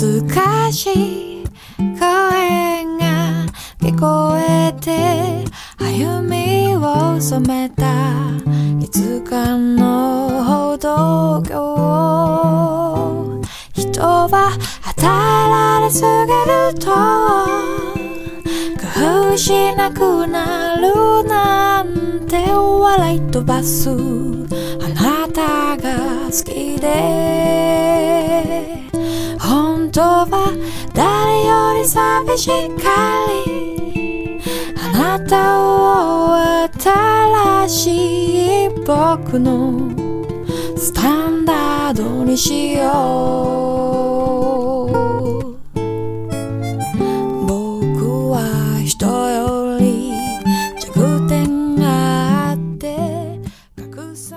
懐かしい声が聞こえて歩みを染めたいつかの歩道橋人は働きすぎると工夫しなくなるなんて笑い飛ばすあなたが好きでは誰より寂しいかりあなたを新しい僕のスタンダードにしよう。僕は人より弱点があって隠さ